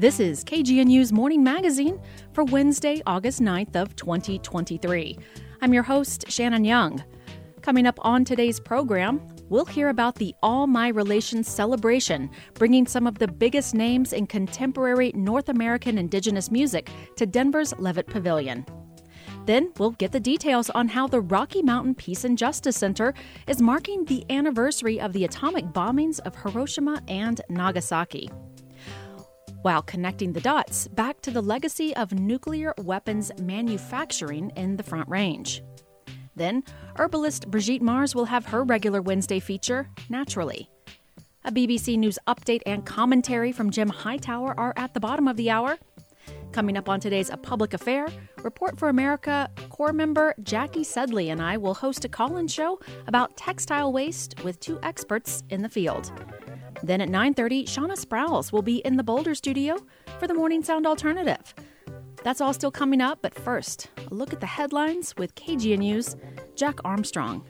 This is KGNU's Morning Magazine for Wednesday, August 9th of 2023. I'm your host, Shannon Young. Coming up on today's program, we'll hear about the All My Relations celebration, bringing some of the biggest names in contemporary North American indigenous music to Denver's Levitt Pavilion. Then we'll get the details on how the Rocky Mountain Peace and Justice Center is marking the anniversary of the atomic bombings of Hiroshima and Nagasaki while connecting the dots back to the legacy of nuclear weapons manufacturing in the Front Range. Then, herbalist Brigitte Mars will have her regular Wednesday feature, Naturally. A BBC News update and commentary from Jim Hightower are at the bottom of the hour. Coming up on today's A Public Affair, Report for America Corps member Jackie Sedley and I will host a call in show about textile waste with two experts in the field. Then at 9:30, Shauna Sprouse will be in the Boulder studio for the Morning Sound Alternative. That's all still coming up, but first, a look at the headlines with KGNU's Jack Armstrong.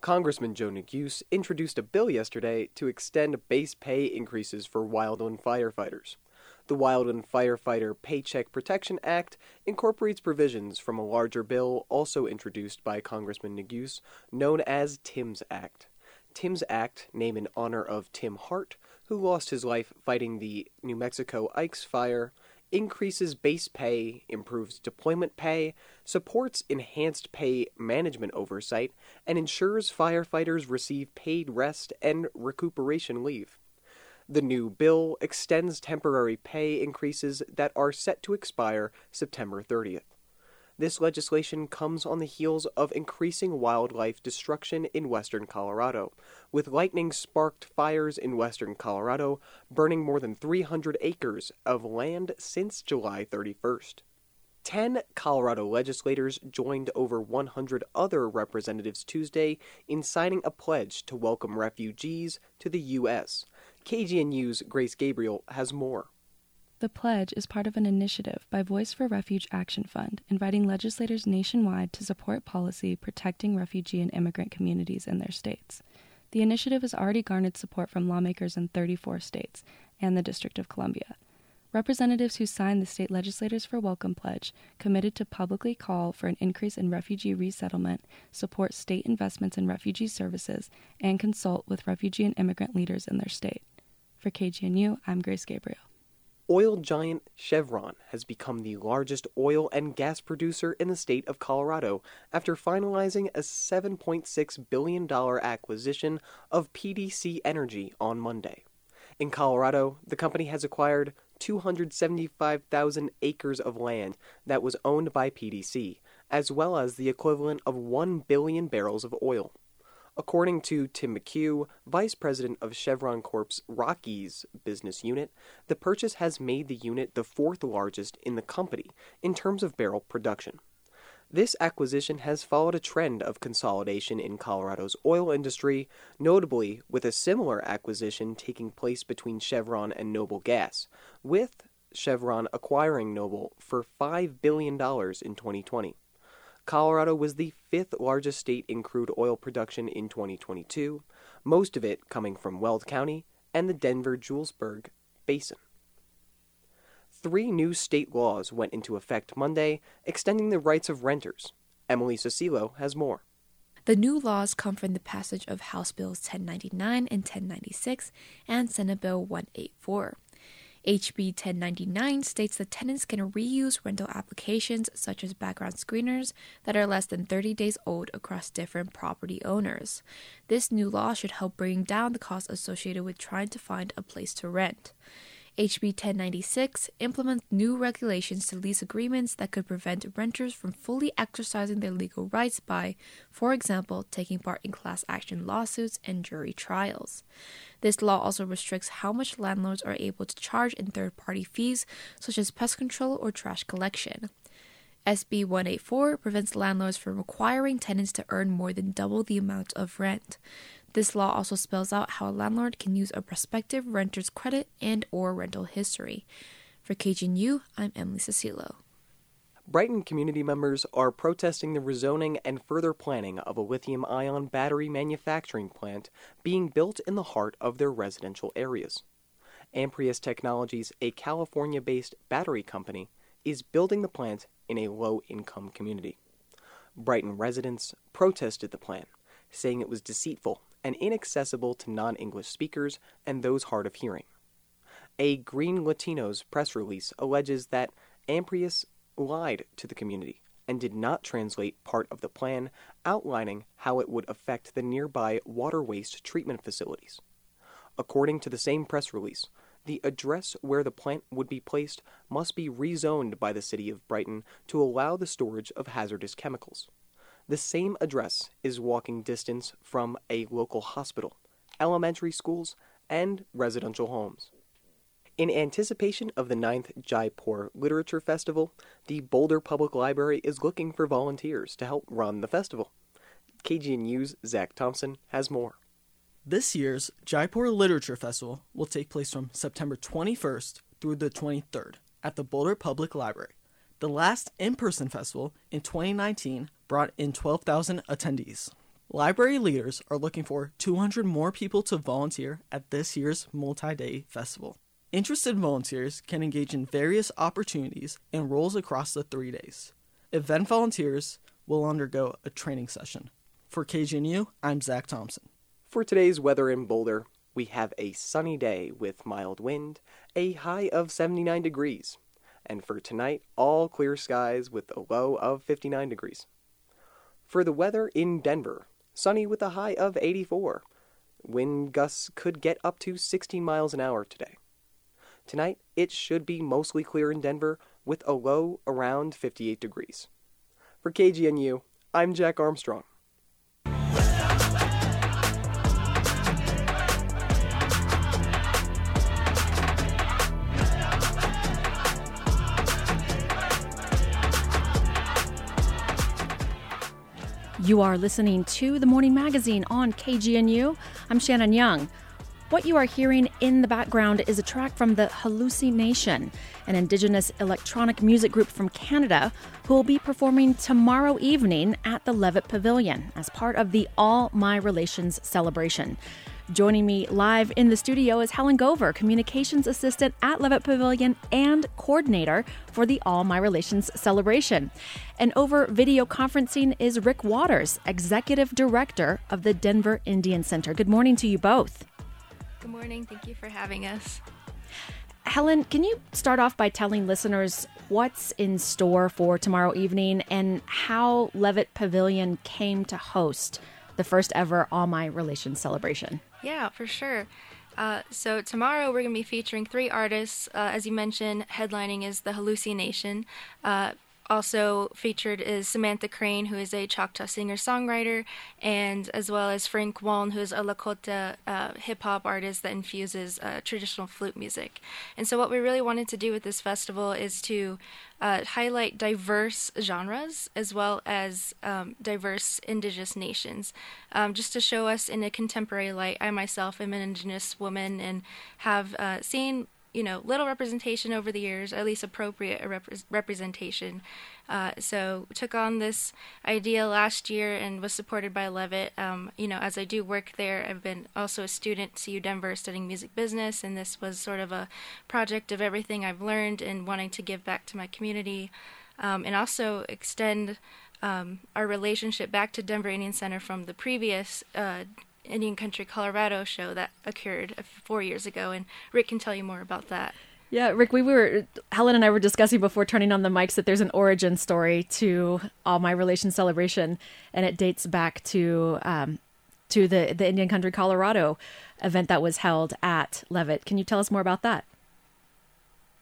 Congressman Joe Neguse introduced a bill yesterday to extend base pay increases for wildland firefighters. The Wildland Firefighter Paycheck Protection Act incorporates provisions from a larger bill also introduced by Congressman Neguse, known as TIMS Act. TIMS Act, named in honor of Tim Hart, who lost his life fighting the New Mexico Eicks Fire, increases base pay, improves deployment pay, supports enhanced pay management oversight, and ensures firefighters receive paid rest and recuperation leave. The new bill extends temporary pay increases that are set to expire September 30th. This legislation comes on the heels of increasing wildlife destruction in western Colorado, with lightning sparked fires in western Colorado burning more than 300 acres of land since July 31st. Ten Colorado legislators joined over 100 other representatives Tuesday in signing a pledge to welcome refugees to the U.S. KGNU's Grace Gabriel has more. The pledge is part of an initiative by Voice for Refuge Action Fund, inviting legislators nationwide to support policy protecting refugee and immigrant communities in their states. The initiative has already garnered support from lawmakers in 34 states and the District of Columbia. Representatives who signed the State Legislators for Welcome pledge committed to publicly call for an increase in refugee resettlement, support state investments in refugee services, and consult with refugee and immigrant leaders in their state. For KGNU, I'm Grace Gabriel. Oil giant Chevron has become the largest oil and gas producer in the state of Colorado after finalizing a $7.6 billion acquisition of PDC Energy on Monday. In Colorado, the company has acquired 275,000 acres of land that was owned by PDC, as well as the equivalent of 1 billion barrels of oil. According to Tim McHugh, vice president of Chevron Corp's Rockies business unit, the purchase has made the unit the fourth largest in the company in terms of barrel production. This acquisition has followed a trend of consolidation in Colorado's oil industry, notably with a similar acquisition taking place between Chevron and Noble Gas, with Chevron acquiring Noble for $5 billion in 2020. Colorado was the fifth largest state in crude oil production in 2022, most of it coming from Weld County and the Denver Julesburg Basin. Three new state laws went into effect Monday, extending the rights of renters. Emily Cicillo has more. The new laws come from the passage of House Bills 1099 and 1096 and Senate Bill 184. HB 1099 states that tenants can reuse rental applications such as background screeners that are less than 30 days old across different property owners. This new law should help bring down the costs associated with trying to find a place to rent. HB 1096 implements new regulations to lease agreements that could prevent renters from fully exercising their legal rights by, for example, taking part in class action lawsuits and jury trials. This law also restricts how much landlords are able to charge in third party fees, such as pest control or trash collection. SB 184 prevents landlords from requiring tenants to earn more than double the amount of rent. This law also spells out how a landlord can use a prospective renter's credit and or rental history. For KGNU, I'm Emily Cicillo. Brighton community members are protesting the rezoning and further planning of a lithium ion battery manufacturing plant being built in the heart of their residential areas. Amprius Technologies, a California based battery company, is building the plant in a low income community. Brighton residents protested the plan, saying it was deceitful and inaccessible to non English speakers and those hard of hearing. A Green Latinos press release alleges that Amprius lied to the community and did not translate part of the plan outlining how it would affect the nearby water waste treatment facilities. According to the same press release, the address where the plant would be placed must be rezoned by the city of Brighton to allow the storage of hazardous chemicals. The same address is walking distance from a local hospital, elementary schools, and residential homes. In anticipation of the 9th Jaipur Literature Festival, the Boulder Public Library is looking for volunteers to help run the festival. KGNU's Zach Thompson has more. This year's Jaipur Literature Festival will take place from September 21st through the 23rd at the Boulder Public Library. The last in person festival in 2019 brought in 12,000 attendees. Library leaders are looking for 200 more people to volunteer at this year's multi day festival. Interested volunteers can engage in various opportunities and roles across the three days. Event volunteers will undergo a training session. For KGNU, I'm Zach Thompson. For today's weather in Boulder, we have a sunny day with mild wind, a high of 79 degrees. And for tonight, all clear skies with a low of 59 degrees. For the weather in Denver, sunny with a high of 84. Wind gusts could get up to 16 miles an hour today. Tonight, it should be mostly clear in Denver with a low around 58 degrees. For KGNU, I'm Jack Armstrong. You are listening to the Morning Magazine on KGNU. I'm Shannon Young. What you are hearing in the background is a track from the Halluci Nation, an Indigenous electronic music group from Canada who will be performing tomorrow evening at the Levitt Pavilion as part of the All My Relations celebration. Joining me live in the studio is Helen Gover, Communications Assistant at Levitt Pavilion and Coordinator for the All My Relations celebration. And over video conferencing is Rick Waters, Executive Director of the Denver Indian Center. Good morning to you both. Good morning. Thank you for having us. Helen, can you start off by telling listeners what's in store for tomorrow evening and how Levitt Pavilion came to host the first ever All My Relations celebration? Yeah, for sure. Uh, so tomorrow we're going to be featuring three artists. Uh, as you mentioned, headlining is the Halluci Nation. Uh, also featured is Samantha Crain, who is a Choctaw singer-songwriter, and as well as Frank Waln, who is a Lakota uh, hip-hop artist that infuses uh, traditional flute music. And so what we really wanted to do with this festival is to uh, highlight diverse genres as well as um, diverse indigenous nations, um, just to show us in a contemporary light. I myself am an indigenous woman and have uh, seen you know little representation over the years, at least appropriate rep- representation. Uh, so took on this idea last year and was supported by Levitt. Um, you know, as I do work there, I've been also a student at CU Denver studying music business, and this was sort of a project of everything I've learned and wanting to give back to my community, um, and also extend. Um, our relationship back to Denver Indian Center from the previous uh, Indian Country Colorado show that occurred four years ago, and Rick can tell you more about that. Yeah, Rick, we were Helen and I were discussing before turning on the mics that there's an origin story to All My Relation celebration, and it dates back to um, to the the Indian Country Colorado event that was held at Levitt. Can you tell us more about that?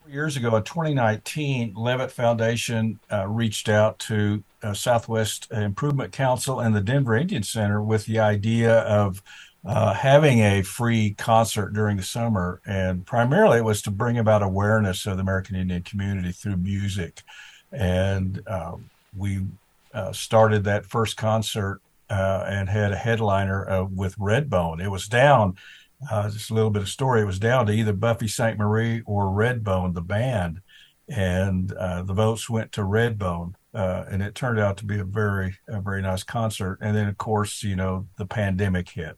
Years ago, in 2019, Levitt Foundation uh, reached out to uh, Southwest Improvement Council and the Denver Indian Center with the idea of uh, having a free concert during the summer. And primarily it was to bring about awareness of the American Indian community through music. And uh, we uh, started that first concert uh, and had a headliner with Redbone. It was down uh, just a little bit of story. It was down to either Buffy Sainte-Marie or Redbone, the band, and uh, the votes went to Redbone, uh, and it turned out to be a very, a very nice concert. And then, of course, you know, the pandemic hit.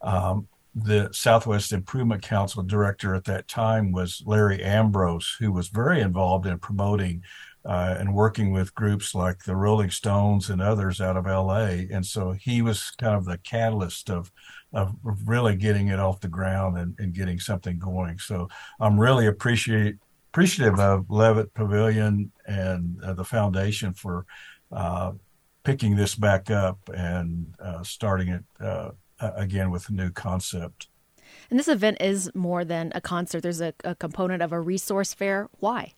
Um, the Southwest Improvement Council director at that time was Larry Ambrose, who was very involved in promoting uh, and working with groups like the Rolling Stones and others out of LA. And so he was kind of the catalyst of of really getting it off the ground and, and getting something going. So I'm really appreciate appreciative of Levitt Pavilion and uh, the foundation for uh, picking this back up and uh, starting it uh, again with a new concept. And this event is more than a concert. There's a, a component of a resource fair. Why?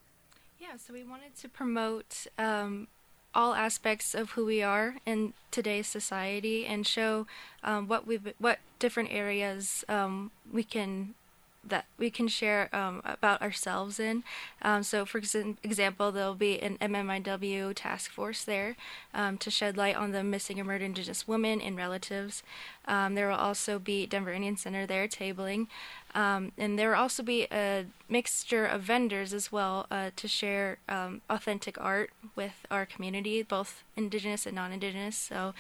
Yeah, so we wanted to promote um, all aspects of who we are in today's society and show um, what we what different areas um, we can that we can share um, about ourselves in. Um, so, for example, there'll be an MMIW task force there um, to shed light on the missing and murdered Indigenous women and relatives. Um, there will also be Denver Indian Center there tabling. Um, and there will also be a mixture of vendors as well uh, to share um, authentic art with our community, both Indigenous and non Indigenous. So,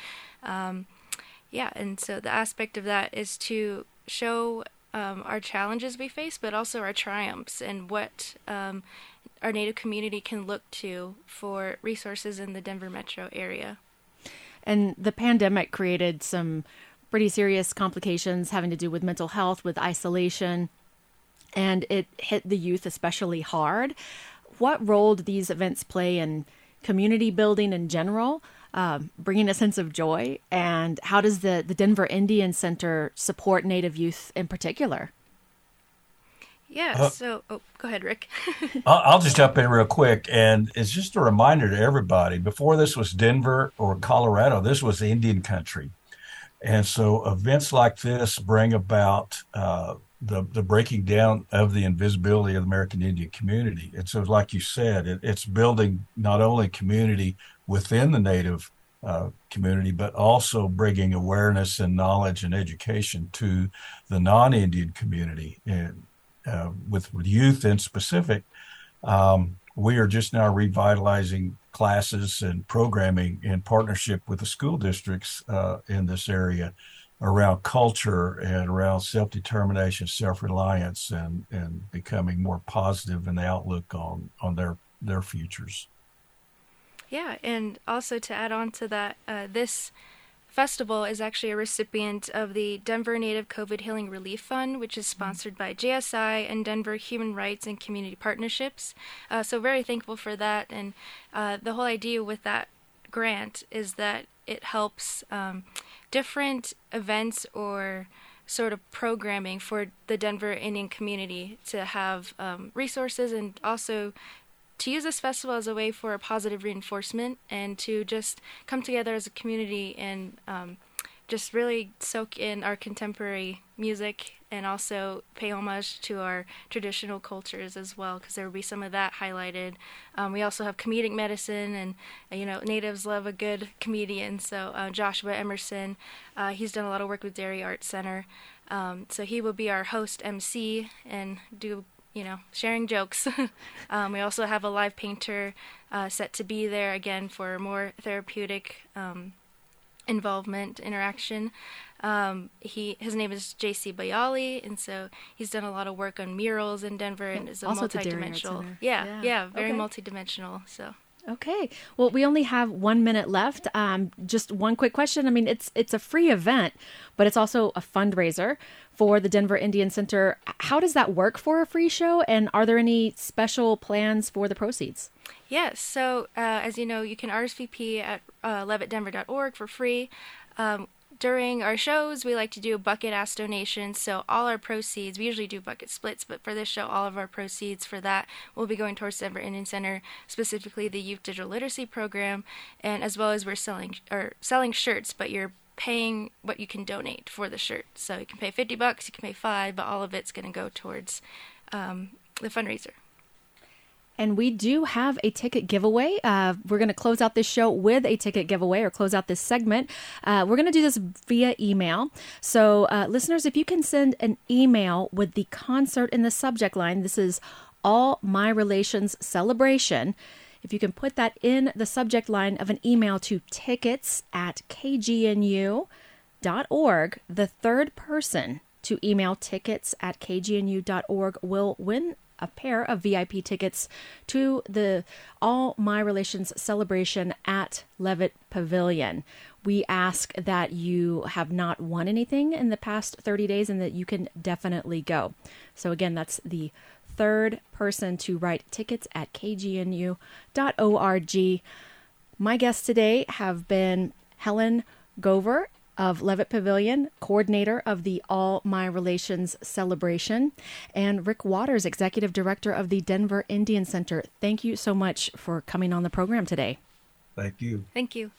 yeah, and so the aspect of that is to show um, our challenges we face, but also our triumphs and what um, our Native community can look to for resources in the Denver metro area. And the pandemic created some pretty serious complications having to do with mental health, with isolation, and it hit the youth especially hard. What role do these events play in community building in general? Um, bringing a sense of joy? And how does the, the Denver Indian Center support Native youth in particular? Yeah, uh, so oh, go ahead, Rick. I'll just jump in real quick. And it's just a reminder to everybody before this was Denver or Colorado, this was Indian country. And so events like this bring about uh, the, the breaking down of the invisibility of the American Indian community. And so, like you said, it, it's building not only community within the Native uh, community, but also bringing awareness and knowledge and education to the non-Indian community. And uh, with, with youth in specific, um, we are just now revitalizing classes and programming in partnership with the school districts uh, in this area around culture and around self-determination, self-reliance, and and becoming more positive in the outlook on on their their futures. Yeah, and also to add on to that, uh, this festival is actually a recipient of the Denver Native COVID Healing Relief Fund, which is sponsored by JSI and Denver Human Rights and Community Partnerships. Uh, so, very thankful for that. And uh, the whole idea with that grant is that it helps um, different events or sort of programming for the Denver Indian community to have um, resources and also to use this festival as a way for a positive reinforcement and to just come together as a community and um, just really soak in our contemporary music and also pay homage to our traditional cultures as well because there will be some of that highlighted. Um, we also have comedic medicine and uh, you know natives love a good comedian. So uh, joshua emerson uh, he's done a lot of work with dairy arts center. Um, so he will be our host mc and do you know, sharing jokes. um, we also have a live painter uh, set to be there again for more therapeutic um, involvement, interaction. Um, he his name is J.C. Bayali, and so he's done a lot of work on murals in Denver and is a also multi-dimensional. Yeah, yeah, yeah, very okay. multi-dimensional. So Okay. Well, we only have one minute left. Um, just one quick question. I mean, it's it's a free event, but it's also a fundraiser for the Denver Indian Center. How does that work for a free show? And are there any special plans for the proceeds? Yes. So, uh, as you know, you can RSVP at uh, levittdenver.org for free. Um, during our shows, we like to do bucket ass donations. So all our proceeds, we usually do bucket splits, but for this show, all of our proceeds for that will be going towards Denver Indian Center, specifically the Youth Digital Literacy Program, and as well as we're selling or selling shirts, but you're paying what you can donate for the shirt. So you can pay 50 bucks, you can pay five, but all of it's going to go towards um, the fundraiser. And we do have a ticket giveaway. Uh, we're going to close out this show with a ticket giveaway or close out this segment. Uh, we're going to do this via email. So, uh, listeners, if you can send an email with the concert in the subject line, this is All My Relations Celebration. If you can put that in the subject line of an email to tickets at kgnu.org, the third person to email tickets at kgnu.org will win a pair of VIP tickets to the All My Relations celebration at Levitt Pavilion. We ask that you have not won anything in the past 30 days and that you can definitely go. So, again, that's the third person to write tickets at kgnu.org. My guests today have been Helen Gover of Levitt Pavilion, coordinator of the All My Relations celebration, and Rick Waters, executive director of the Denver Indian Center. Thank you so much for coming on the program today. Thank you. Thank you.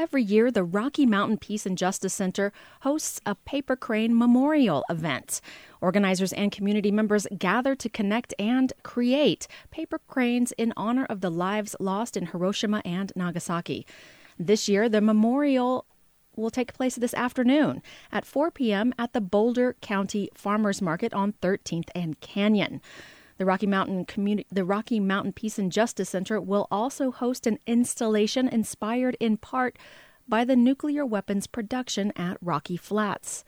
Every year, the Rocky Mountain Peace and Justice Center hosts a paper crane memorial event. Organizers and community members gather to connect and create paper cranes in honor of the lives lost in Hiroshima and Nagasaki. This year, the memorial will take place this afternoon at 4 p.m. at the Boulder County Farmers Market on 13th and Canyon. The Rocky Mountain Communi- the Rocky Mountain Peace and Justice Center will also host an installation inspired in part by the nuclear weapons production at Rocky Flats.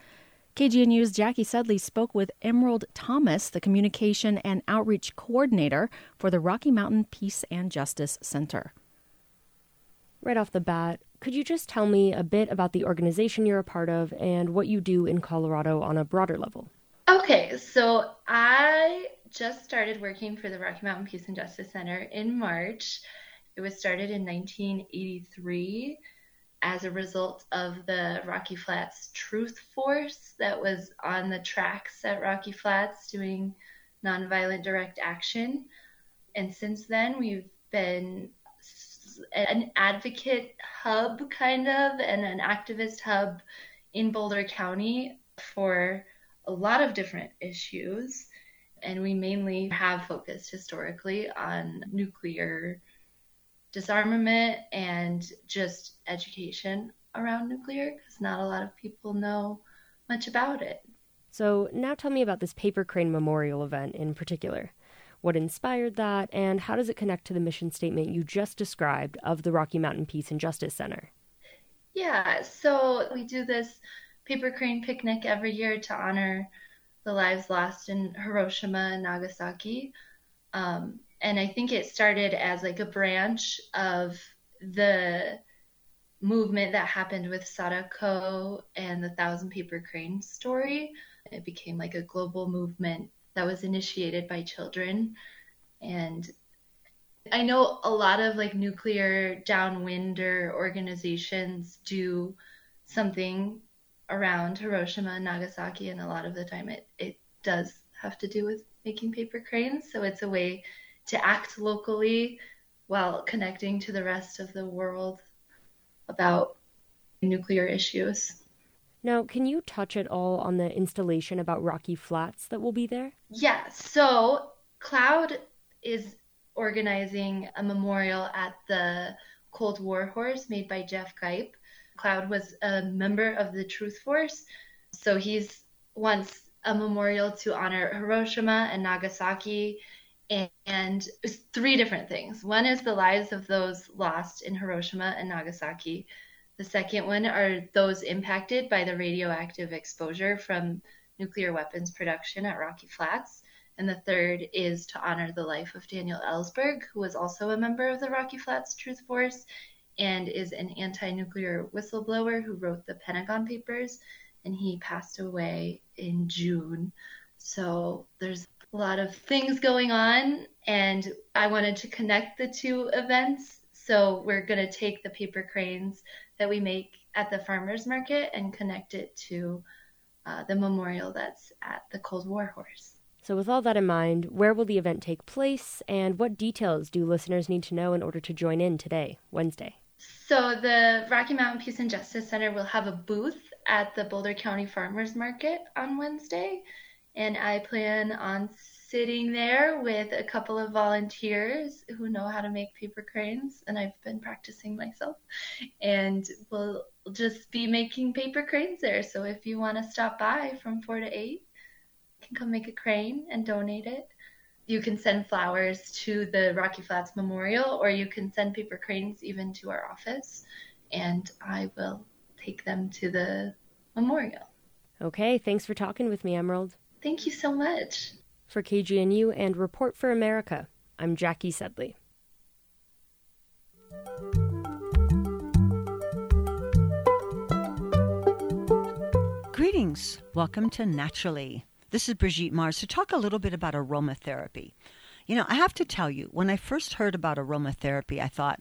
KGNU's Jackie Sedley spoke with Emerald Thomas, the communication and outreach coordinator for the Rocky Mountain Peace and Justice Center. Right off the bat, could you just tell me a bit about the organization you're a part of and what you do in Colorado on a broader level? Okay, so I just started working for the Rocky Mountain Peace and Justice Center in March. It was started in 1983 as a result of the Rocky Flats Truth Force that was on the tracks at Rocky Flats doing nonviolent direct action. And since then, we've been an advocate hub, kind of, and an activist hub in Boulder County for a lot of different issues and we mainly have focused historically on nuclear disarmament and just education around nuclear because not a lot of people know much about it. So, now tell me about this paper crane memorial event in particular. What inspired that, and how does it connect to the mission statement you just described of the Rocky Mountain Peace and Justice Center? Yeah, so we do this paper crane picnic every year to honor the lives lost in Hiroshima and Nagasaki. Um, and I think it started as like a branch of the movement that happened with Sadako and the Thousand Paper Crane story. It became like a global movement that was initiated by children. And I know a lot of like nuclear downwinder organizations do something around Hiroshima and Nagasaki, and a lot of the time it, it does have to do with making paper cranes. So it's a way to act locally while connecting to the rest of the world about nuclear issues. Now, can you touch at all on the installation about Rocky Flats that will be there? Yeah, so Cloud is organizing a memorial at the Cold War Horse made by Jeff Gipe. Cloud was a member of the Truth Force, so he's wants a memorial to honor Hiroshima and Nagasaki and, and three different things. One is the lives of those lost in Hiroshima and Nagasaki. The second one are those impacted by the radioactive exposure from nuclear weapons production at Rocky Flats. And the third is to honor the life of Daniel Ellsberg, who was also a member of the Rocky Flats Truth Force and is an anti nuclear whistleblower who wrote the Pentagon Papers, and he passed away in June. So there's a lot of things going on, and I wanted to connect the two events. So we're going to take the paper cranes that we make at the farmers market and connect it to uh, the memorial that's at the Cold War Horse. So, with all that in mind, where will the event take place, and what details do listeners need to know in order to join in today, Wednesday? So the Rocky Mountain Peace and Justice Center will have a booth at the Boulder County Farmers Market on Wednesday, and I plan on sitting there with a couple of volunteers who know how to make paper cranes, and I've been practicing myself. And we'll just be making paper cranes there. So if you want to stop by from 4 to 8, you can come make a crane and donate it. You can send flowers to the Rocky Flats Memorial, or you can send paper cranes even to our office, and I will take them to the memorial. Okay, thanks for talking with me, Emerald. Thank you so much. For KGNU and Report for America, I'm Jackie Sedley. Greetings. Welcome to Naturally. This is Brigitte Mars to talk a little bit about aromatherapy. You know, I have to tell you, when I first heard about aromatherapy, I thought,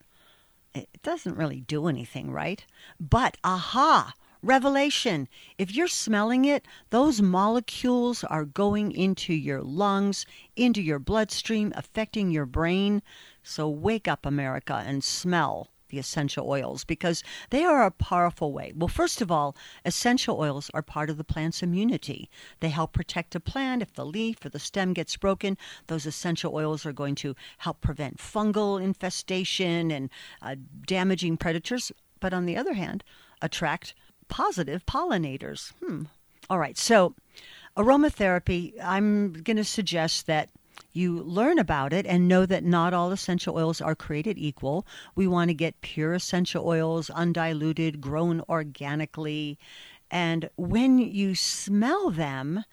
it doesn't really do anything, right? But aha, revelation. If you're smelling it, those molecules are going into your lungs, into your bloodstream, affecting your brain. So wake up, America, and smell the essential oils because they are a powerful way. Well, first of all, essential oils are part of the plant's immunity. They help protect a plant. If the leaf or the stem gets broken, those essential oils are going to help prevent fungal infestation and uh, damaging predators. But on the other hand, attract positive pollinators. Hmm. All right. So, aromatherapy, I'm going to suggest that you learn about it and know that not all essential oils are created equal. We want to get pure essential oils, undiluted, grown organically. And when you smell them,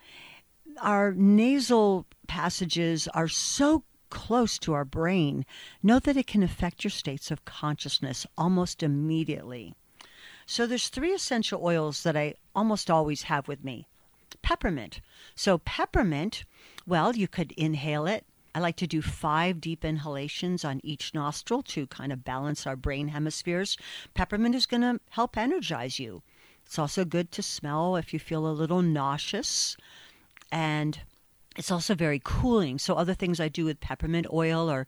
our nasal passages are so close to our brain. Know that it can affect your states of consciousness almost immediately. So there's three essential oils that I almost always have with me. Peppermint. So peppermint, well, you could inhale it. I like to do five deep inhalations on each nostril to kind of balance our brain hemispheres. Peppermint is going to help energize you. It's also good to smell if you feel a little nauseous. And it's also very cooling. So, other things I do with peppermint oil are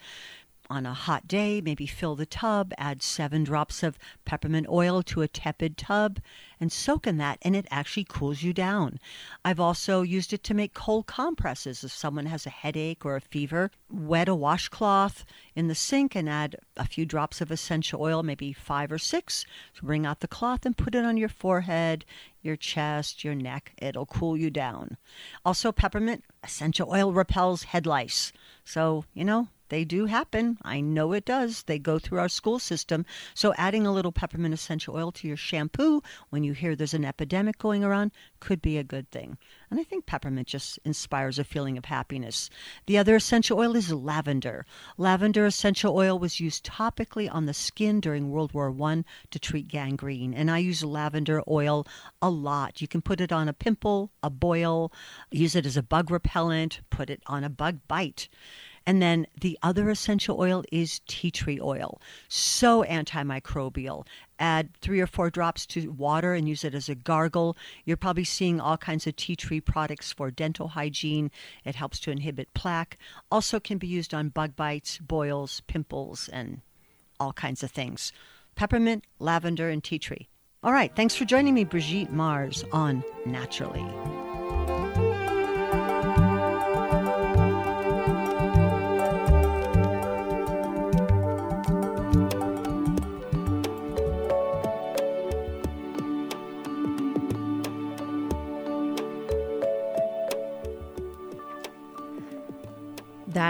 on a hot day, maybe fill the tub, add seven drops of peppermint oil to a tepid tub, and soak in that, and it actually cools you down. I've also used it to make cold compresses if someone has a headache or a fever. Wet a washcloth in the sink and add a few drops of essential oil, maybe five or six. Bring out the cloth and put it on your forehead, your chest, your neck. It'll cool you down. Also, peppermint essential oil repels head lice. So, you know, they do happen. I know it does. They go through our school system. So, adding a little peppermint essential oil to your shampoo when you hear there's an epidemic going around could be a good thing. And I think peppermint just inspires a feeling of happiness. The other essential oil is lavender. Lavender essential oil was used topically on the skin during World War I to treat gangrene. And I use lavender oil a lot. You can put it on a pimple, a boil, use it as a bug repellent, put it on a bug bite. And then the other essential oil is tea tree oil. So antimicrobial. Add three or four drops to water and use it as a gargle. You're probably seeing all kinds of tea tree products for dental hygiene. It helps to inhibit plaque. Also can be used on bug bites, boils, pimples, and all kinds of things. Peppermint, lavender, and tea tree. All right, thanks for joining me, Brigitte Mars, on Naturally.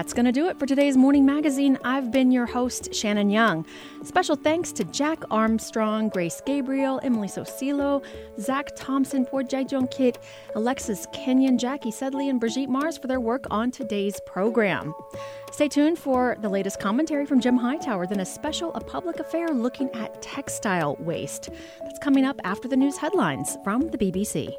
That's going to do it for today's morning magazine. I've been your host, Shannon Young. Special thanks to Jack Armstrong, Grace Gabriel, Emily Sosilo, Zach Thompson, Ford Jaijong Kit, Alexis Kenyon, Jackie Sedley, and Brigitte Mars for their work on today's program. Stay tuned for the latest commentary from Jim Hightower, then a special A Public Affair looking at textile waste. That's coming up after the news headlines from the BBC.